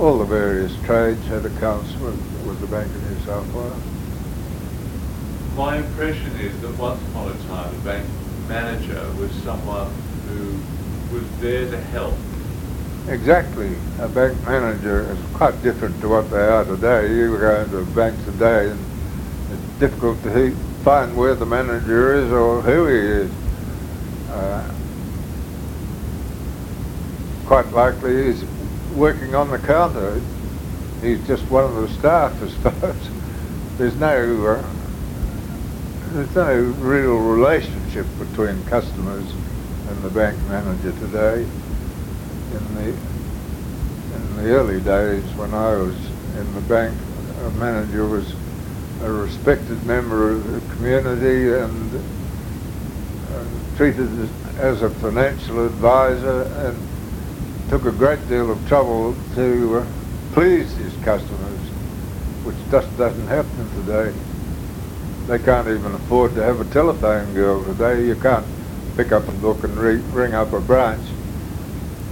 all the various trades had accounts with, with the Bank of New South Wales. My impression is that once upon a time, the bank manager was someone who was there to help. Exactly. A bank manager is quite different to what they are today. You go into a bank today and it's difficult to he- find where the manager is or who he is. Uh, quite likely he's working on the counter. He's just one of the staff, I suppose. There's no uh, there's no real relationship between customers and the bank manager today. In the in the early days when I was in the bank, a manager was a respected member of the community and, and treated as a financial advisor and took a great deal of trouble to uh, please his customers, which just doesn't happen today. They can't even afford to have a telephone girl today. You can't pick up a book and re- ring up a branch.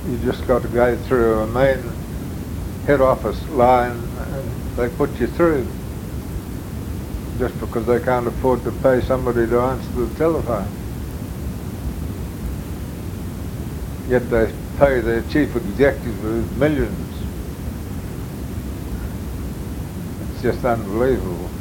You just got to go through a main head office line and they put you through just because they can't afford to pay somebody to answer the telephone. Yet they pay their chief executive millions. It's just unbelievable.